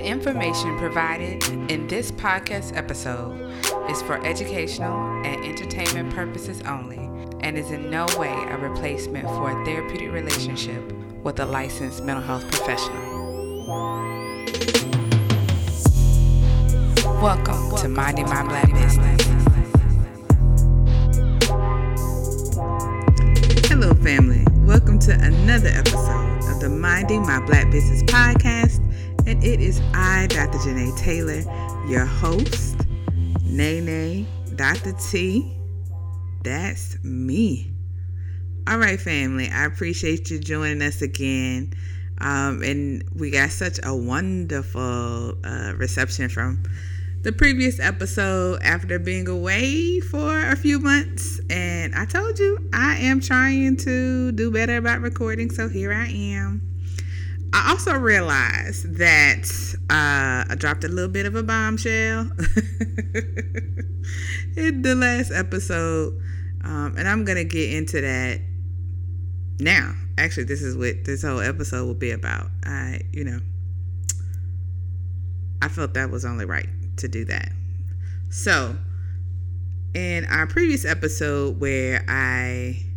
The information provided in this podcast episode is for educational and entertainment purposes only and is in no way a replacement for a therapeutic relationship with a licensed mental health professional. Welcome to Minding My Black Business. Hello, family. Welcome to another episode of the Minding My Black Business podcast. And it is I, Dr. Janae Taylor, your host. Nene, Dr. T. That's me. All right, family. I appreciate you joining us again. Um, and we got such a wonderful uh, reception from the previous episode after being away for a few months. And I told you I am trying to do better about recording, so here I am. I also realized that uh, I dropped a little bit of a bombshell in the last episode, um, and I'm gonna get into that now. Actually, this is what this whole episode will be about. I, you know, I felt that was only right to do that. So, in our previous episode where I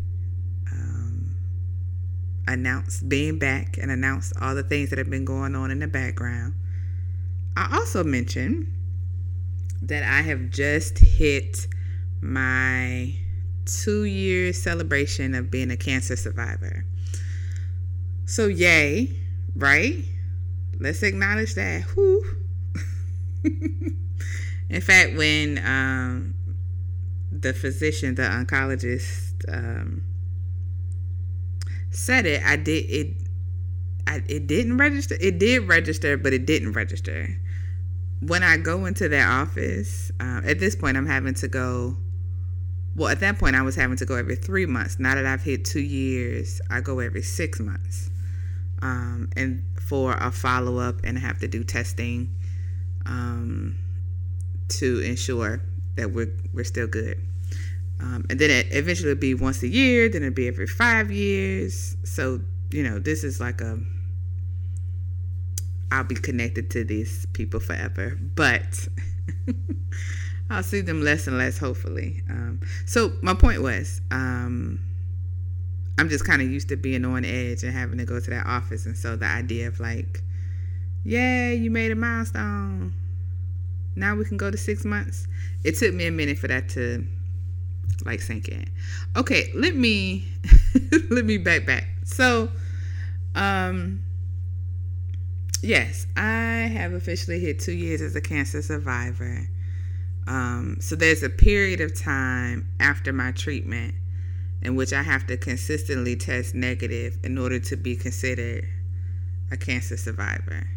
announced being back and announced all the things that have been going on in the background, I also mentioned that I have just hit my two year celebration of being a cancer survivor. So, yay, right? Let's acknowledge that. Whew. In fact, when um, the physician, the oncologist, um, said it, I did it. I, it didn't register. It did register, but it didn't register. When I go into their office, uh, at this point, I'm having to go. Well, at that point, I was having to go every three months. Now that I've hit two years, I go every six months, um, and for a follow up, and have to do testing um, to ensure that we're we're still good. Um, and then it eventually it'll be once a year. Then it'll be every five years. So you know, this is like a I'll be connected to these people forever, but I'll see them less and less, hopefully. Um, so my point was, um, I'm just kind of used to being on edge and having to go to that office, and so the idea of like Yay, you made a milestone. Now we can go to six months. It took me a minute for that to like sink in. Okay, let me let me back back. So, um, yes, I have officially hit two years as a cancer survivor. Um, so there's a period of time after my treatment in which I have to consistently test negative in order to be considered a cancer survivor.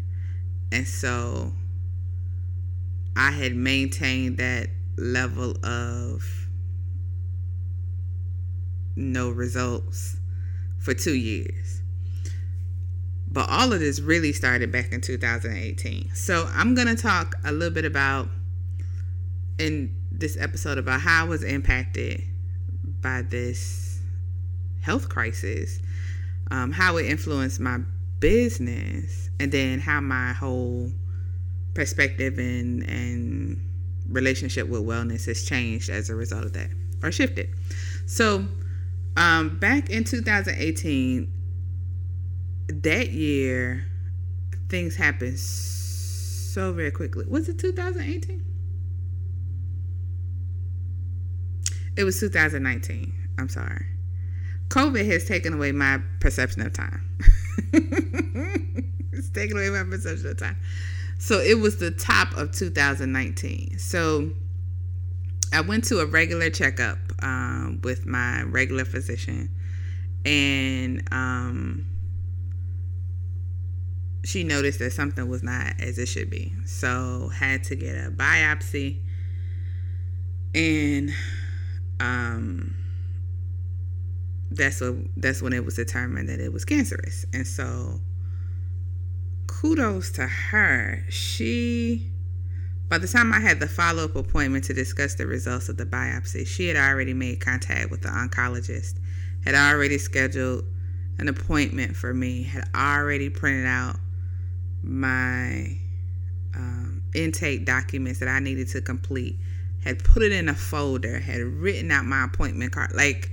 And so I had maintained that level of no results for two years. But all of this really started back in 2018. So I'm going to talk a little bit about in this episode about how I was impacted by this health crisis, um, how it influenced my business and then how my whole perspective and and relationship with wellness has changed as a result of that or shifted so um back in 2018 that year things happened so very quickly. Was it 2018 it was 2019 i'm sorry. Covid has taken away my perception of time. It's taken away my perception of time. So it was the top of 2019. So I went to a regular checkup um, with my regular physician, and um, she noticed that something was not as it should be. So had to get a biopsy, and um, that's what that's when it was determined that it was cancerous. And so kudos to her. She by the time I had the follow up appointment to discuss the results of the biopsy, she had already made contact with the oncologist, had already scheduled an appointment for me, had already printed out my um, intake documents that I needed to complete, had put it in a folder, had written out my appointment card. Like,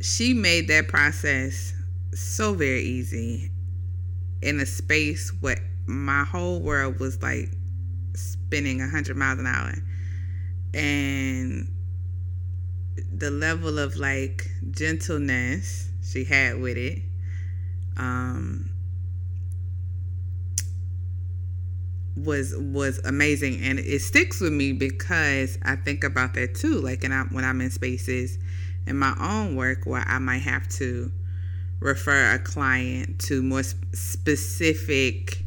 she made that process so very easy in a space where my whole world was like spinning 100 miles an hour. And the level of like gentleness she had with it um, was was amazing and it sticks with me because I think about that too like and I, when I'm in spaces in my own work where I might have to refer a client to more specific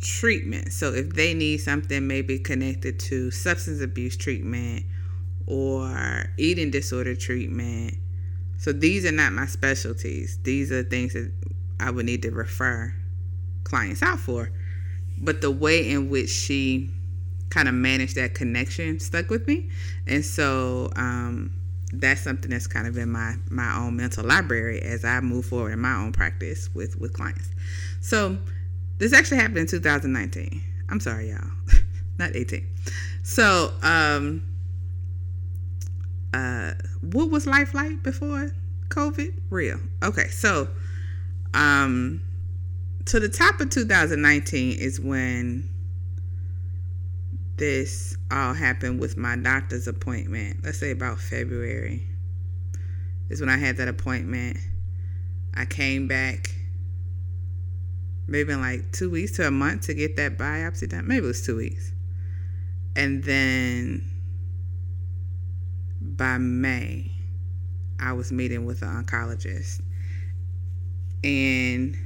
treatment. So if they need something maybe connected to substance abuse treatment or eating disorder treatment. So these are not my specialties. These are things that I would need to refer clients out for. But the way in which she kind of managed that connection stuck with me. And so um, that's something that's kind of in my my own mental library as i move forward in my own practice with with clients. So this actually happened in 2019 i'm sorry y'all. Not 18 so um uh what was life like before covid? Real. Okay so um to the top of 2019 is when this all happened with my doctor's appointment. Let's say about February is when I had that appointment. I came back maybe in like two weeks to a month to get that biopsy done. Maybe it was two weeks. And then by May, I was meeting with an oncologist. And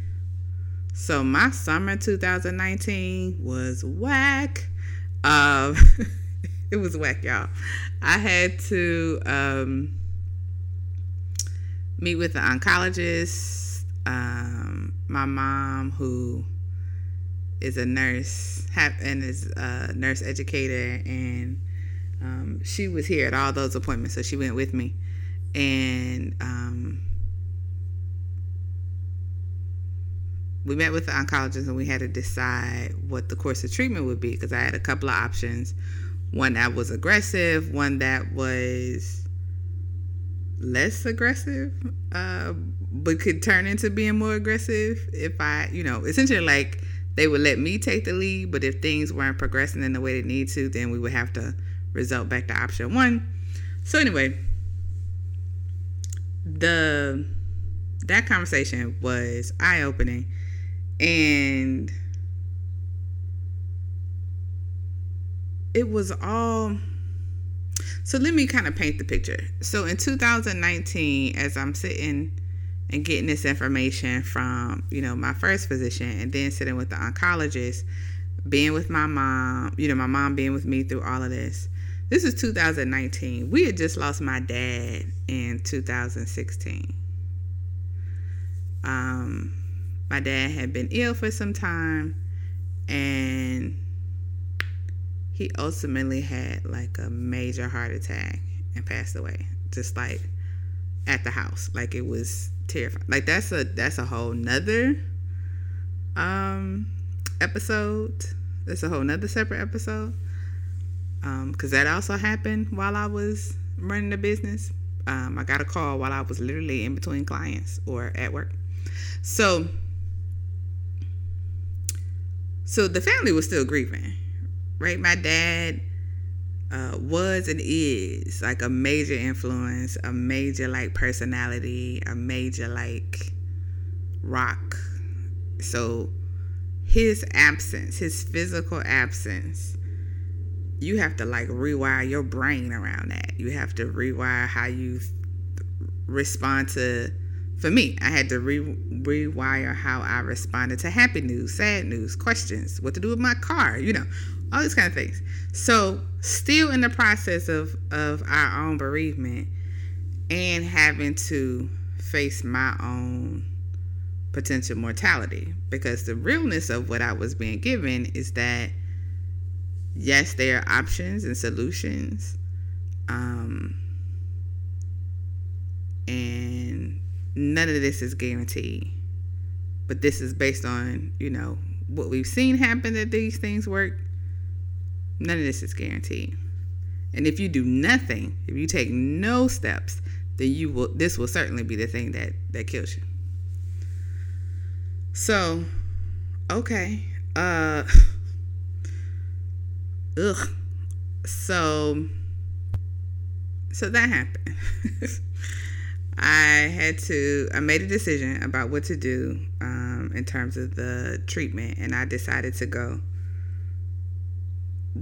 so my summer 2019 was whack. Um, it was whack, y'all. I had to um, meet with an oncologist. Um, my mom, who is a nurse and is a nurse educator, and um, she was here at all those appointments, so she went with me. And um, we met with the oncologist and we had to decide what the course of treatment would be because I had a couple of options. One that was aggressive, one that was less aggressive, uh, but could turn into being more aggressive if I, you know, essentially like they would let me take the lead, but if things weren't progressing in the way they need to, then we would have to result back to option one. So anyway, the that conversation was eye opening and it was all so let me kind of paint the picture. So in 2019 as i'm sitting and getting this information from you know my first physician and then sitting with the oncologist being with my mom you know my mom being with me through all of this this is 2019 we had just lost my dad in 2016 um my dad had been ill for some time and he ultimately had like a major heart attack and passed away just like at the house. Like it was terrifying. Like that's a that's a whole nother um episode. That's a whole nother separate episode. Um because that also happened while i was running the business. Um i got a call while i was literally in between clients or at work. So so the family was still grieving, right? My dad uh, was and is like a major influence, a major like personality, a major like rock. So his absence, his physical absence, you have to like rewire your brain around that. You have to rewire how you respond to for me, I had to re- rewire how I responded to happy news, sad news, questions, what to do with my car, you know, all these kind of things. So, still in the process of of our own bereavement and having to face my own potential mortality because the realness of what I was being given is that yes, there are options and solutions. Um, and none of this is guaranteed. But this is based on, you know, what we've seen happen that these things work, none of this is guaranteed. And if you do nothing, if you take no steps, then you will this will certainly be the thing that that kills you. So, okay. Uh ugh. So so that happened. I had to, I made a decision about what to do um, in terms of the treatment, and I decided to go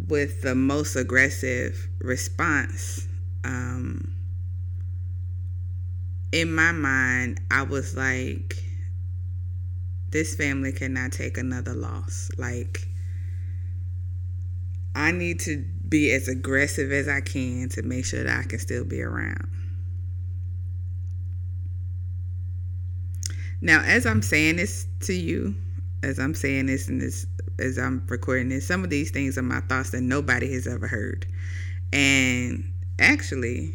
with the most aggressive response. Um, in my mind, I was like, this family cannot take another loss. Like, I need to be as aggressive as I can to make sure that I can still be around. Now, as I'm saying this to you, as I'm saying this and this, as I'm recording this, some of these things are my thoughts that nobody has ever heard. And actually,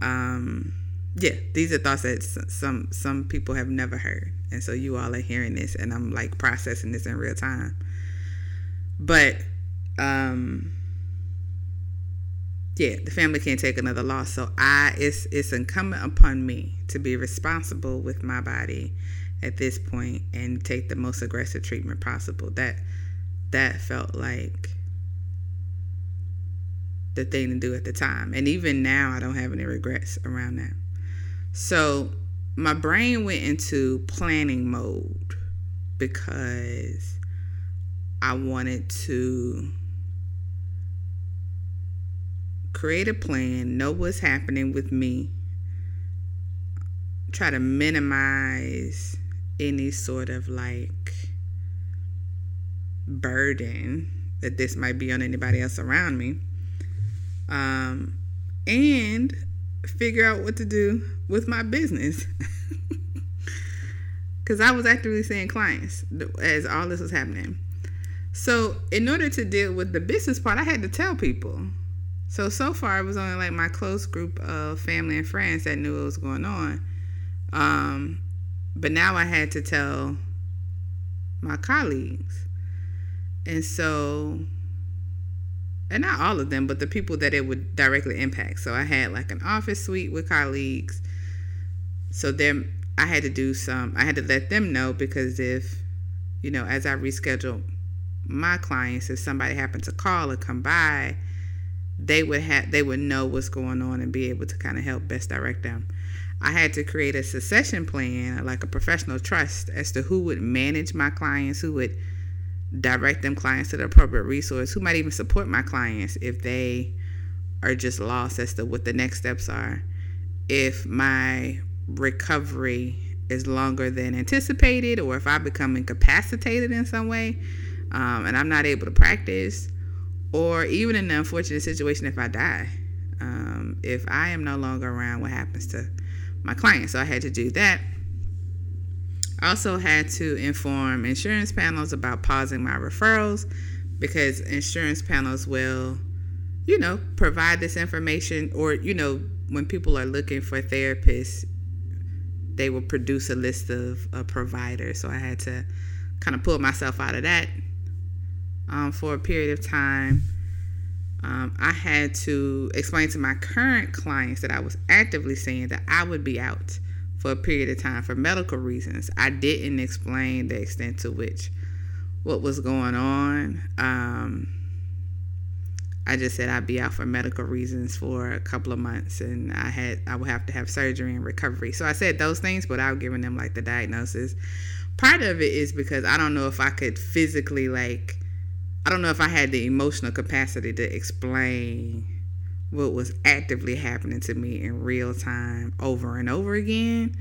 um, yeah, these are thoughts that some some people have never heard, and so you all are hearing this, and I'm like processing this in real time. But um, yeah, the family can't take another loss. So I it's it's incumbent upon me to be responsible with my body at this point and take the most aggressive treatment possible. That that felt like the thing to do at the time. And even now I don't have any regrets around that. So my brain went into planning mode because I wanted to create a plan, know what's happening with me, try to minimize any sort of like burden that this might be on anybody else around me. Um, and figure out what to do with my business. Because I was actively seeing clients as all this was happening. So, in order to deal with the business part, I had to tell people so so far it was only like my close group of family and friends that knew what was going on. Um, but now I had to tell my colleagues. And so and not all of them, but the people that it would directly impact. So I had like an office suite with colleagues. So then I had to do some I had to let them know because if you know, as I reschedule my clients, if somebody happened to call or come by they would have they would know what's going on and be able to kind of help best direct them. I had to create a succession plan, like a professional trust as to who would manage my clients, who would direct them clients to the appropriate resource, who might even support my clients if they are just lost as to what the next steps are. If my recovery is longer than anticipated, or if I become incapacitated in some way um, and I'm not able to practice, or even in the unfortunate situation if I die. Um, if I am no longer around, what happens to my client? So I had to do that. I also had to inform insurance panels about pausing my referrals because insurance panels will, you know, provide this information or, you know, when people are looking for therapists, they will produce a list of, of providers. So I had to kind of pull myself out of that um, for a period of time. Um, I had to explain to my current clients that I was actively saying that I would be out for a period of time for medical reasons. I didn't explain the extent to which what was going on. Um, I just said I'd be out for medical reasons for a couple of months, and I had I would have to have surgery and recovery. So I said those things without giving them like the diagnosis. Part of it is because I don't know if I could physically like I don't know if I had the emotional capacity to explain what was actively happening to me in real time over and over again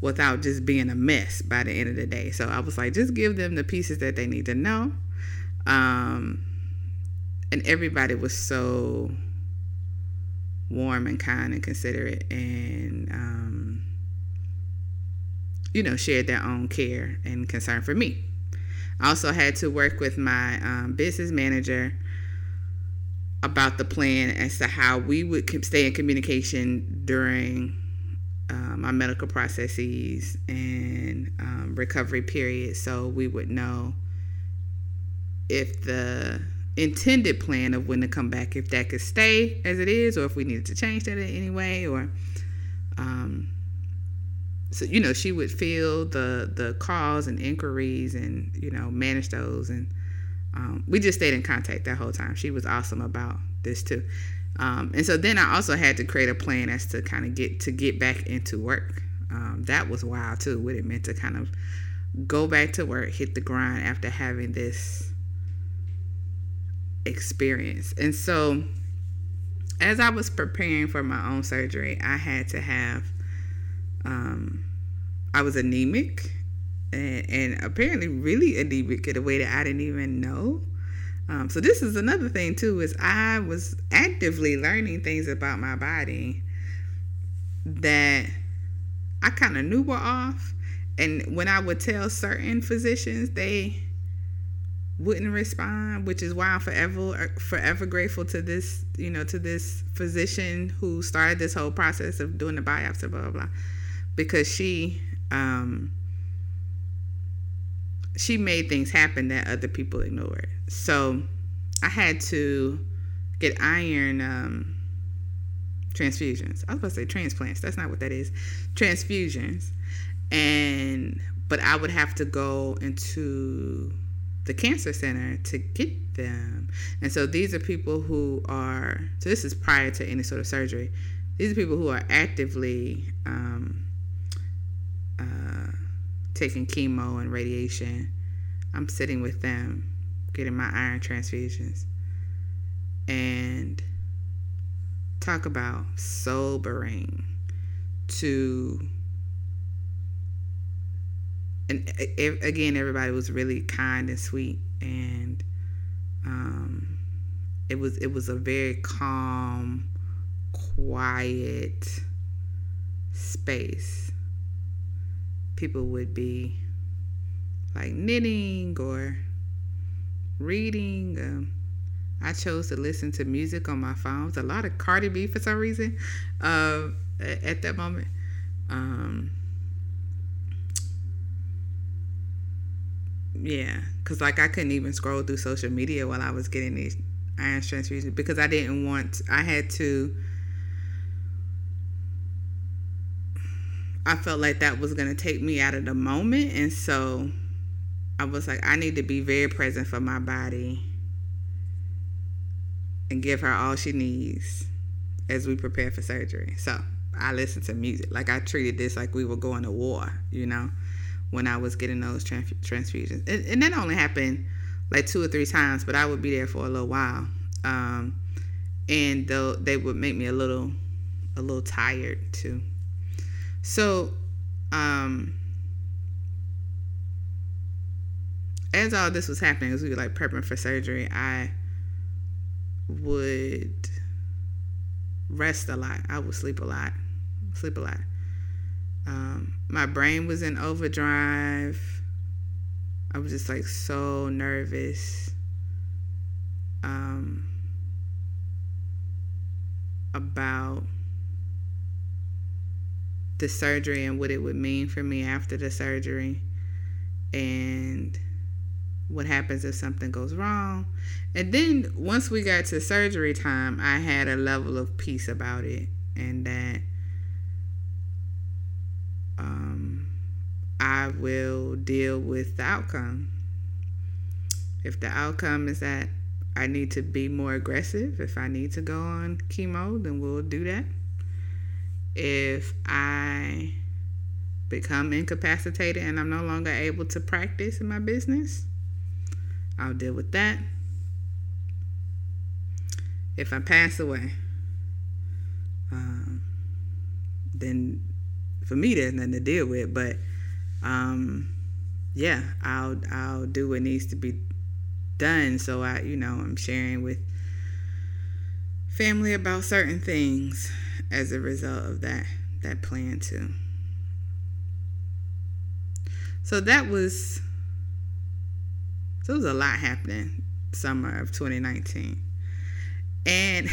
without just being a mess by the end of the day. So I was like, just give them the pieces that they need to know. Um, and everybody was so warm and kind and considerate and, um, you know, shared their own care and concern for me. I also had to work with my um, business manager about the plan as to how we would stay in communication during uh, my medical processes and um, recovery period so we would know if the intended plan of when to come back if that could stay as it is or if we needed to change that in any way or um, so you know she would feel the the calls and inquiries and you know manage those. And um, we just stayed in contact that whole time. She was awesome about this too. Um, and so then i also had to create a plan as to kind of get to get back into work. Um, that was wild too what it meant to kind of go back to work hit the grind after having this experience. And so as i was preparing for my own surgery i had to have um, I was anemic and, and, apparently really anemic in a way that I didn't even know. Um, so this is another thing too is I was actively learning things about my body that I kind of knew were off. And when I would tell certain physicians, they wouldn't respond, which is why I'm forever forever grateful to this, you know, to this physician who started this whole process of doing the biopsy, blah blah blah because she um, she made things happen that other people ignored. So I had to get iron um, transfusions. I was about to say transplants. That's not what that is. Transfusions, and but I would have to go into the cancer center to get them. And so these are people who are. So this is prior to any sort of surgery. These are people who are actively um, taking chemo and radiation. I'm sitting with them, getting my iron transfusions. And talk about sobering to and again everybody was really kind and sweet and um, it was it was a very calm quiet space people would be like knitting or reading. Um, I chose to listen to music on my phone. It was a lot of Cardi B for some reason uh, at that moment. Um, yeah, because like I couldn't even scroll through social media while I was getting these iron transfusions because I didn't want, I had to I felt like that was going to take me out of the moment. And so I was like, I need to be very present for my body and give her all she needs as we prepare for surgery. So I listened to music. Like I treated this like we were going to war, you know, when I was getting those transfusions. And, and that only happened like two or three times, but I would be there for a little while. Um, and though they would make me a little, a little tired too. So, um, as all this was happening, as we were like prepping for surgery, I would rest a lot. I would sleep a lot, sleep a lot. Um, my brain was in overdrive. I was just like so nervous. Um, about the surgery and what it would mean for me after the surgery and what happens if something goes wrong. And then once we got to surgery time, I had a level of peace about it and that um, I will deal with the outcome. If the outcome is that I need to be more aggressive, if I need to go on chemo, then we'll do that if I become incapacitated and I'm no longer able to practice in my business, I'll deal with that. If I pass away, um, then for me there's nothing to deal with. But um, yeah, I'll I'll do what needs to be done. So I, you know, I'm sharing with family about certain things as a result of that that plan too. So that was so there was a lot happening summer of 2019. And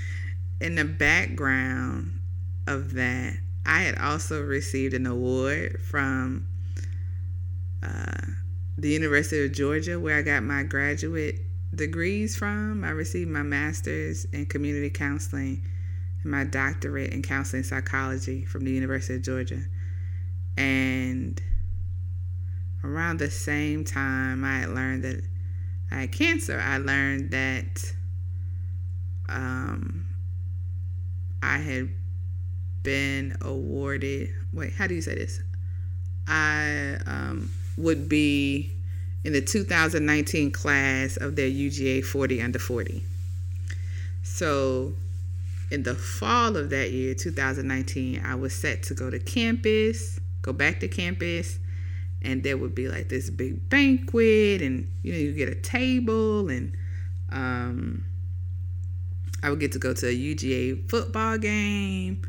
in the background of that, I had also received an award from uh, the University of Georgia, where I got my graduate degrees from. I received my master's in community counseling and my doctorate in counseling psychology from the University of Georgia. And around the same time I had learned that I had cancer, I learned that um, I had been awarded. Wait, how do you say this? I um, would be in the 2019 class of their UGA 40 under 40. So, in the fall of that year, 2019, I was set to go to campus, go back to campus, and there would be like this big banquet, and you know, you get a table, and um, I would get to go to a UGA football game.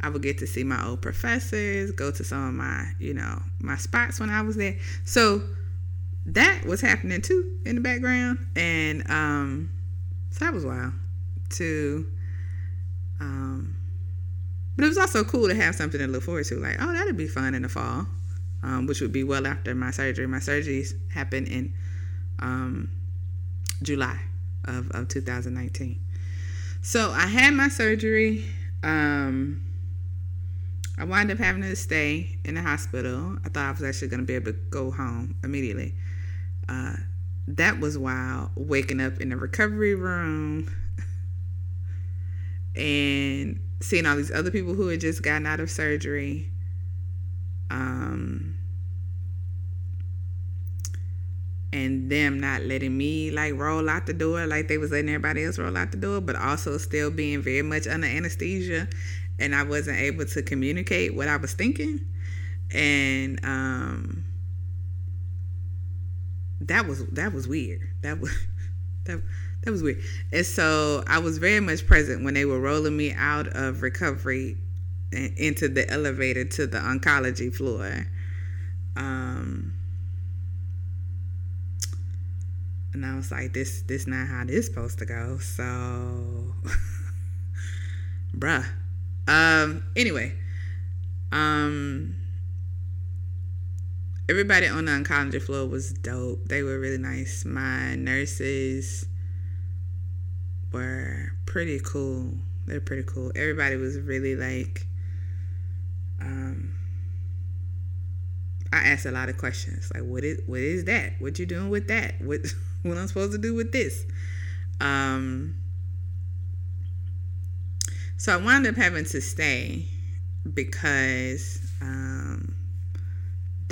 I would get to see my old professors, go to some of my, you know, my spots when I was there. So that was happening too in the background. And um so that was wild to um but it was also cool to have something to look forward to. Like, oh, that'd be fun in the fall. Um, which would be well after my surgery. My surgeries happened in um, July of, of 2019. So I had my surgery. Um, I wound up having to stay in the hospital. I thought I was actually going to be able to go home immediately. Uh, that was wild. Waking up in the recovery room and seeing all these other people who had just gotten out of surgery. Um, and them not letting me like roll out the door like they was letting everybody else roll out the door, but also still being very much under anesthesia and I wasn't able to communicate what I was thinking. And um, that was that was weird. That was that that was weird. And so I was very much present when they were rolling me out of recovery and into the elevator to the oncology floor. Um, and I was like, this this not how this supposed to go. So, bruh. Um, anyway, um, everybody on the oncology floor was dope. They were really nice. My nurses were pretty cool. They're pretty cool. Everybody was really like, um, I asked a lot of questions like, what is what is that? What you doing with that? What what I'm supposed to do with this? Um, so I wound up having to stay because um,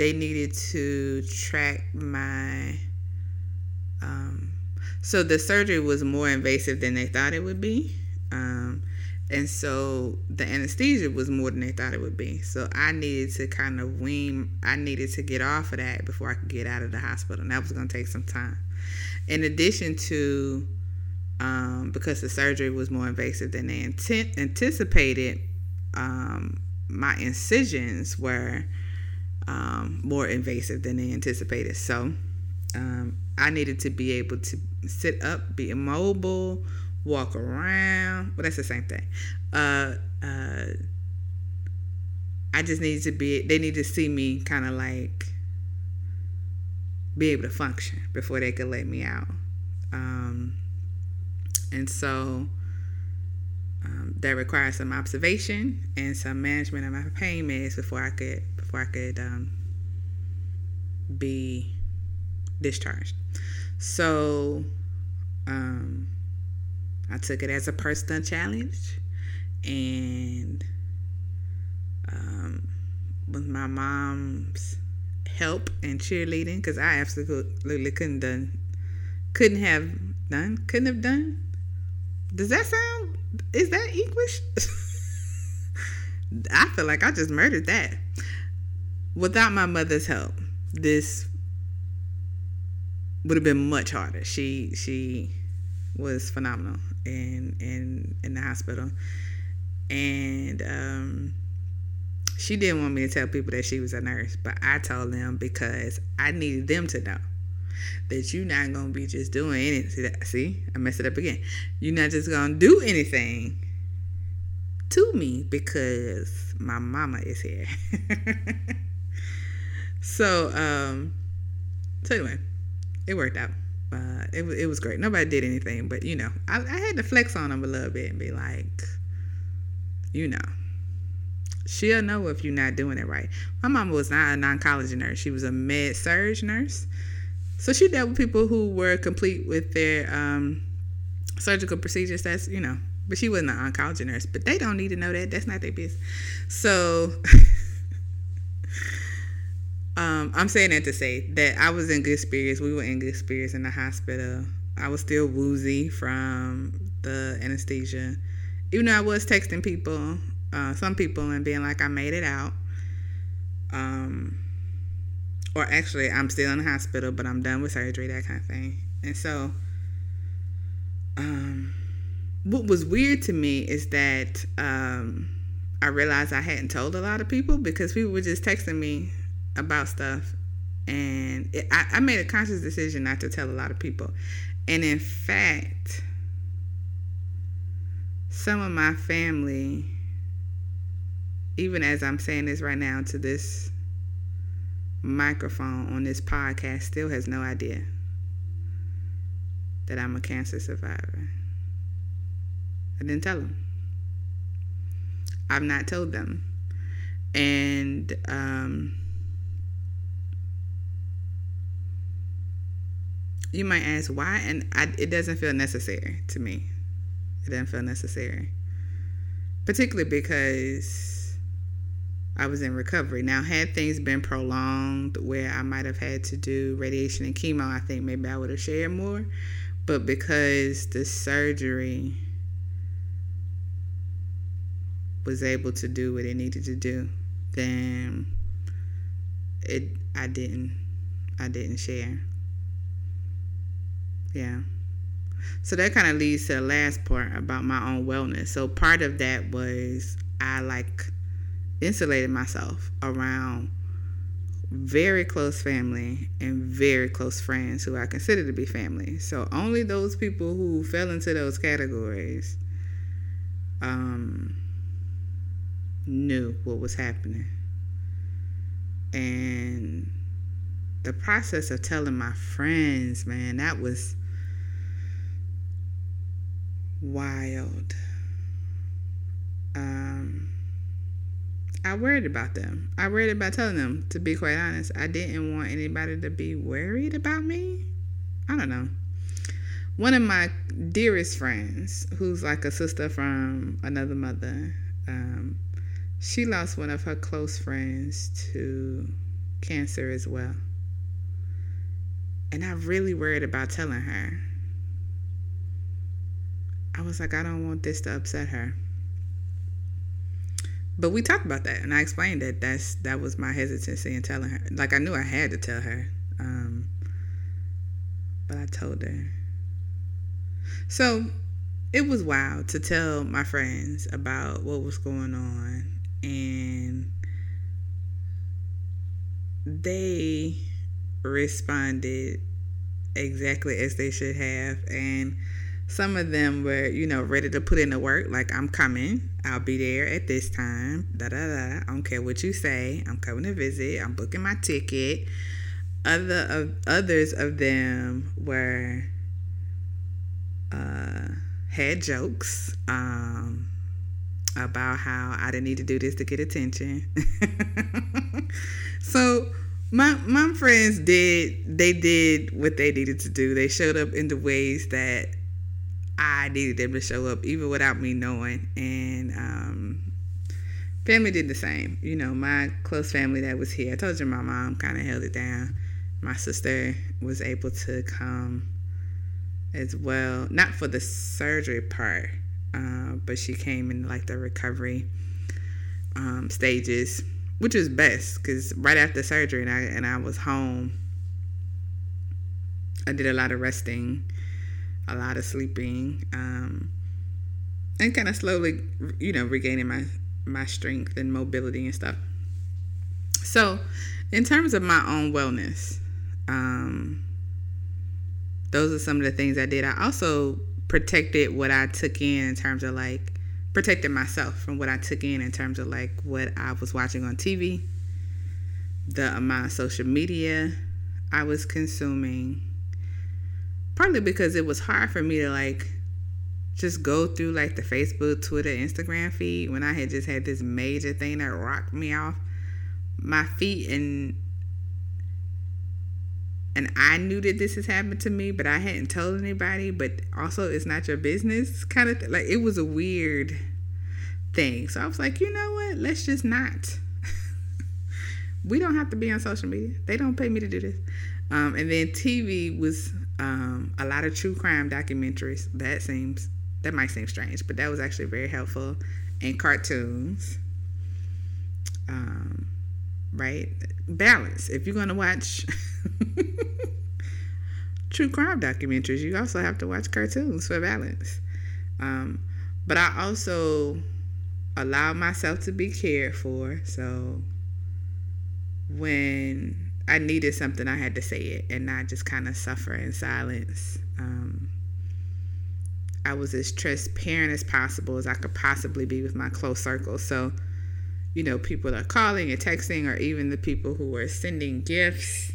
they needed to track my. Um, so the surgery was more invasive than they thought it would be. Um, and so the anesthesia was more than they thought it would be. So I needed to kind of wean, I needed to get off of that before I could get out of the hospital. And that was going to take some time. In addition to um, because the surgery was more invasive than they intent- anticipated. Um, my incisions were um, more invasive than they anticipated. So um, I needed to be able to sit up, be immobile, walk around. Well, that's the same thing. Uh, uh, I just needed to be, they need to see me kind of like be able to function before they could let me out. Um, and so um, that required some observation and some management of my pain meds before I could before I could um, be discharged. So um, I took it as a personal challenge, and um, with my mom's help and cheerleading, because I absolutely couldn't done, couldn't have done, couldn't have done does that sound? Is that English? I feel like I just murdered that. Without my mother's help, this would have been much harder. She she was phenomenal in in in the hospital, and um, she didn't want me to tell people that she was a nurse, but I told them because I needed them to know that you're not gonna be just doing anything. See, I messed it up again. You're not just gonna do anything to me because my mama is here. so, um, so anyway, it worked out. Uh, it, it was great. Nobody did anything, but you know, I, I had to flex on them a little bit and be like, you know, she'll know if you're not doing it right. My mama was not a non-oncology nurse; she was a med surg nurse. So she dealt with people who were complete with their um, surgical procedures. That's you know, but she wasn't an oncology nurse. But they don't need to know that. That's not their business. So. Um, I'm saying that to say that I was in good spirits. We were in good spirits in the hospital. I was still woozy from the anesthesia. Even though I was texting people, uh, some people, and being like, I made it out. Um, or actually, I'm still in the hospital, but I'm done with surgery, that kind of thing. And so, um, what was weird to me is that um, I realized I hadn't told a lot of people because people were just texting me about stuff. And it, I, I made a conscious decision not to tell a lot of people. And in fact some of my family even as i'm saying this right now to this microphone on this podcast still has no idea that i'm a cancer survivor. I didn't tell them. I've not told them. And um you might ask why, and I, it doesn't feel necessary to me. It doesn't feel necessary, particularly because I was in recovery. Now, had things been prolonged where I might have had to do radiation and chemo, I think maybe I would have shared more. But because the surgery was able to do what it needed to do, then it I didn't I didn't share. Yeah. So that kind of leads to the last part about my own wellness. So part of that was I like insulated myself around very close family and very close friends who I consider to be family. So only those people who fell into those categories um, knew what was happening. And the process of telling my friends, man, that was wild. Um, I worried about them. I worried about telling them, to be quite honest. I didn't want anybody to be worried about me. I don't know. One of my dearest friends, who's like a sister from another mother, um, she lost one of her close friends to cancer as well. And I really worried about telling her. I was like, I don't want this to upset her. But we talked about that, and I explained that that's that was my hesitancy in telling her. Like I knew I had to tell her, um, but I told her. So it was wild to tell my friends about what was going on, and they responded exactly as they should have, and some of them were, you know, ready to put in the work, like I'm coming, I'll be there at this time, da da da. I don't care what you say. I'm coming to visit. I'm booking my ticket. Other of others of them were uh, had jokes um, about how I didn't need to do this to get attention. so my my friends did they did what they needed to do. They showed up in the ways that I needed them to show up even without me knowing. And um, family did the same. You know, my close family that was here. I told you my mom kind of held it down. My sister was able to come as well, not for the surgery part, uh, but she came in like the recovery um, stages, which was best because right after surgery and I and I was home. I did a lot of resting a lot of sleeping, um, and kind of slowly, you know, regaining my my strength and mobility and stuff. So, in terms of my own wellness, um, those are some of the things I did. I also protected what I took in in terms of like protected myself from what I took in in terms of like what I was watching on TV, the amount of social media I was consuming. Partly because it was hard for me to like just go through like the Facebook, Twitter, Instagram feed when I had just had this major thing that rocked me off my feet and and I knew that this has happened to me, but I hadn't told anybody. But also, it's not your business, kind of th- like it was a weird thing. So I was like, you know what? Let's just not. we don't have to be on social media. They don't pay me to do this. Um, and then TV was um, a lot of true crime documentaries. That seems that might seem strange, but that was actually very helpful. And cartoons. Um, right? Balance. If you're gonna watch true crime documentaries, you also have to watch cartoons for balance. Um, but I also allow myself to be cared for. So when I needed something, I had to say it and not just kind of suffer in silence. Um, I was as transparent as possible as I could possibly be with my close circle. So you know, people are calling and texting, or even the people who are sending gifts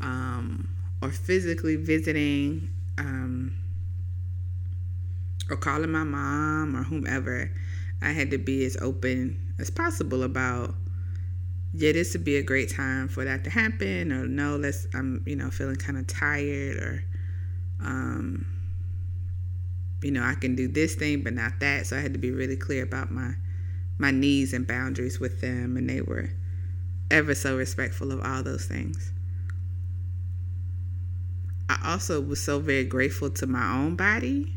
um, or physically visiting um, or calling my mom or whomever, I had to be as open as possible about, yeah, this would be a great time for that to happen, or no, let's, I'm, you know, feeling kind of tired, or, um, you know, I can do this thing, but not that. So I had to be really clear about my my needs and boundaries with them, and they were ever so respectful of all those things. I also was so very grateful to my own body,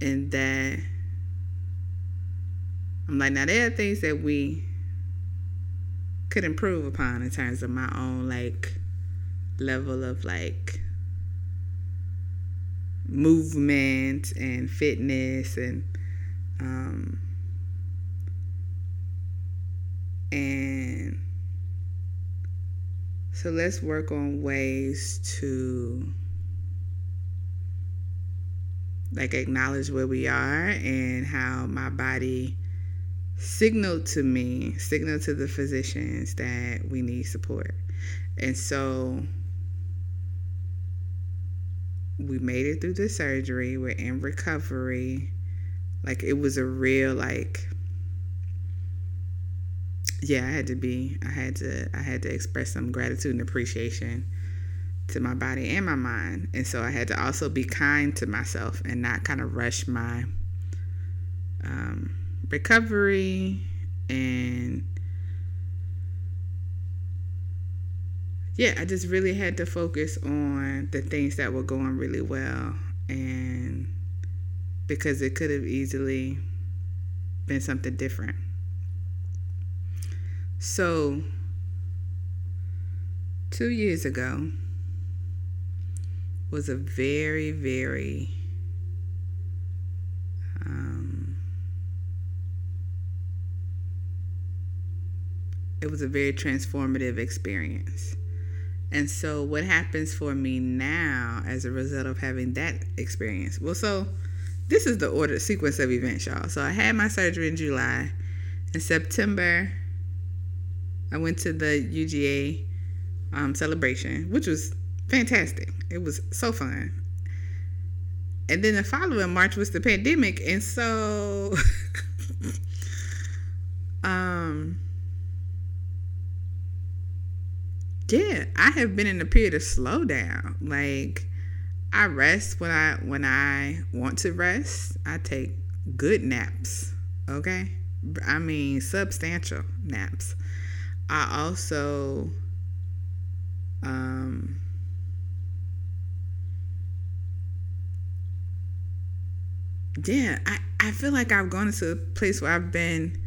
and that I'm like, now there are things that we could improve upon in terms of my own like level of like movement and fitness and um, and so let's work on ways to like acknowledge where we are and how my body signaled to me, signaled to the physicians that we need support. And so we made it through the surgery. We're in recovery. Like it was a real like yeah, I had to be. I had to. I had to express some gratitude and appreciation to my body and my mind, and so I had to also be kind to myself and not kind of rush my um, recovery and yeah, I just really had to focus on the things that were going really well and because it could have easily been something different. So, two years ago was a very, very it was a very transformative experience. And so, what happens for me now as a result of having that experience? Well, so this is the order sequence of events, y'all. So, I had my surgery in July. In September, I went to the UGA um, celebration, which was fantastic. It was so fun. And then the following March was the pandemic, and so um yeah, I have been in a period of slowdown. Like I rest when I when I want to rest. I take good naps, okay? I mean substantial naps. I also um, yeah, I, I feel like I've gone into a place where I've been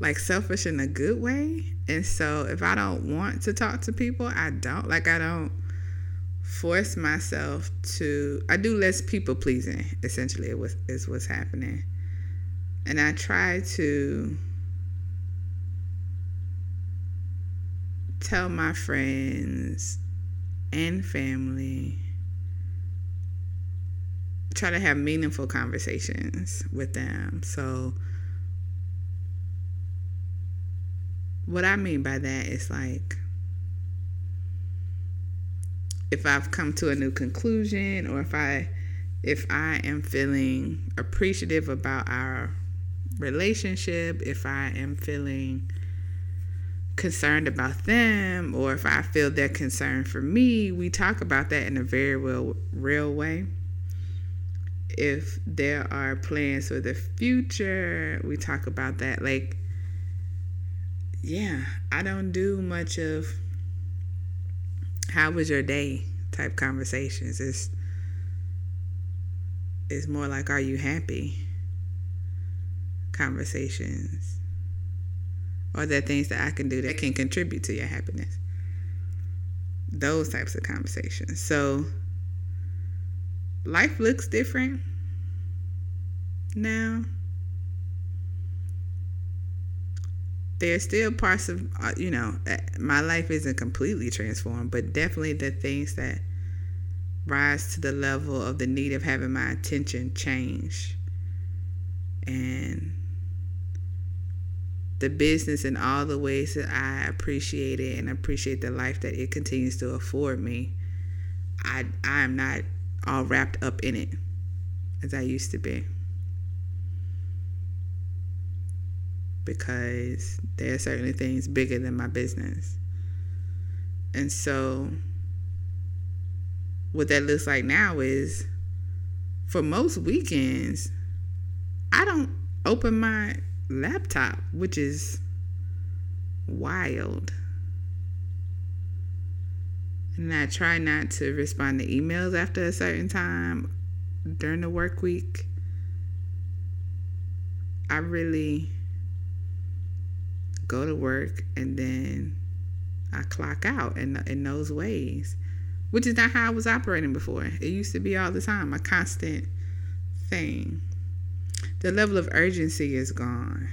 like selfish in a good way. And so if I don't want to talk to people, I don't. Like I don't force myself to I do less people pleasing, essentially it was is what's happening. And I try to tell my friends and family try to have meaningful conversations with them. So, what I mean by that is like if I've come to a new conclusion or if I if I am feeling appreciative about our relationship, if I am feeling concerned about them or if I feel they're concerned for me, we talk about that in a very real real way. If there are plans for the future, we talk about that like yeah, I don't do much of how was your day type conversations. It's it's more like are you happy conversations. Are there things that I can do that can contribute to your happiness? Those types of conversations. So life looks different now. There's still parts of uh, you know uh, my life isn't completely transformed but definitely the things that rise to the level of the need of having my attention change. And the business in all the ways that I appreciate it and appreciate the life that it continues to afford me I I am not all wrapped up in it as I used to be because there are certainly things bigger than my business. And so, what that looks like now is for most weekends, I don't open my laptop, which is wild. And I try not to respond to emails after a certain time during the work week. I really go to work, and then I clock out in, in those ways, which is not how I was operating before. It used to be all the time, a constant thing. The level of urgency is gone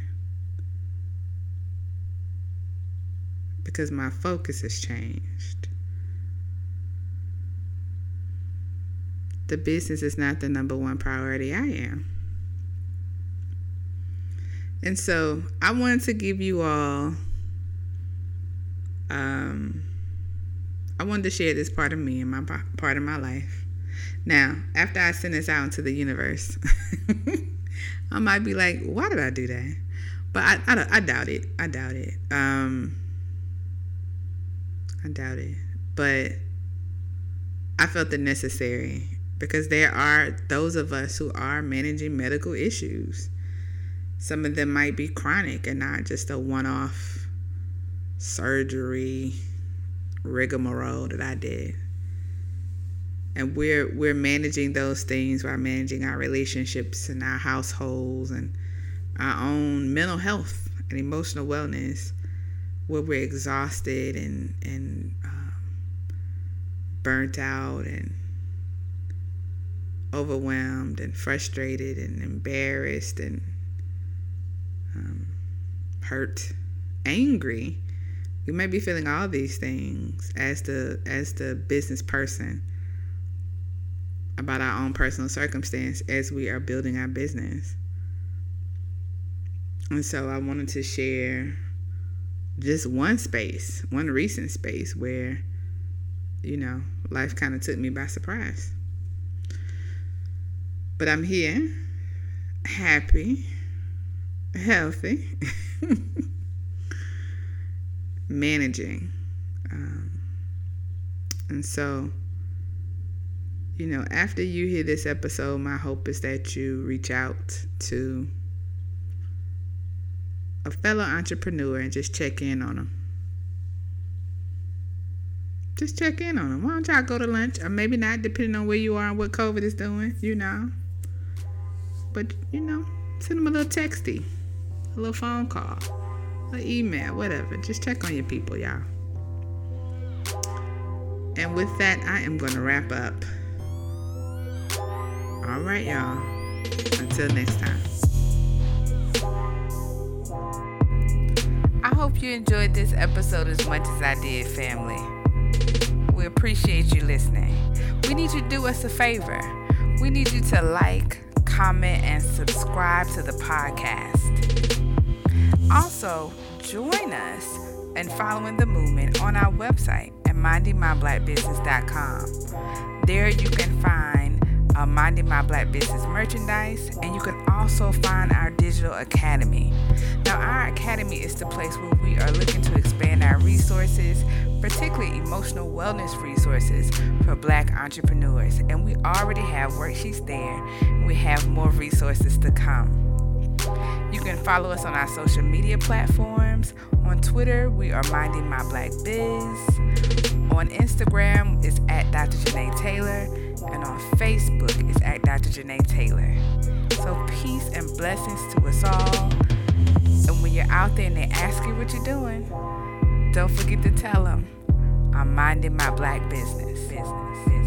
because my focus has changed. The business is not the number one priority I am. And so I wanted to give you all, um, I wanted to share this part of me and my part of my life. Now, after I send this out into the universe, I might be like, why did I do that? But I, I, I doubt it. I doubt it. Um, I doubt it. But I felt it necessary because there are those of us who are managing medical issues some of them might be chronic and not just a one off surgery rigmarole that I did. And we're we're managing those things while managing our relationships and our households and our own mental health and emotional wellness where we're exhausted and and um, burnt out and overwhelmed and frustrated and embarrassed and um, hurt, angry. We may be feeling all these things as the as the business person about our own personal circumstance as we are building our business. And so I wanted to share just one space, one recent space where, you know, life kind of took me by surprise. But I'm here, happy, healthy, managing. Um, and so, you know, after you hear this episode, my hope is that you reach out to a fellow entrepreneur and just check in on them. Just check in on them. Why don't y'all go to lunch? Or maybe not, depending on where you are and what COVID is doing, you know. But, you know, send them a little texty a little phone call, an email, whatever. Just check on your people, y'all. And with that, I am going to wrap up. All right, y'all. Until next time. I hope you enjoyed this episode as much as I did, family. We appreciate you listening. We need you to do us a favor We need you to like, comment, and subscribe to the podcast. Also, join us in following the movement on our website at mindingmyblackbusiness.com. There you can find uh, Minding My Black Business merchandise, and you can also find our digital academy. Now, our academy is the place where we are looking to expand our resources, particularly emotional wellness resources for black entrepreneurs. And we already have worksheets there, we have more resources to come. You can follow us on our social media platforms. On Twitter, we are Minding My Black Biz. On Instagram, it's at Dr. Janae Taylor. And on Facebook, it's at Dr. Janae Taylor. So peace and blessings to us all. And when you're out there and they ask you what you're doing, don't forget to tell them, I'm minding my black business. Business.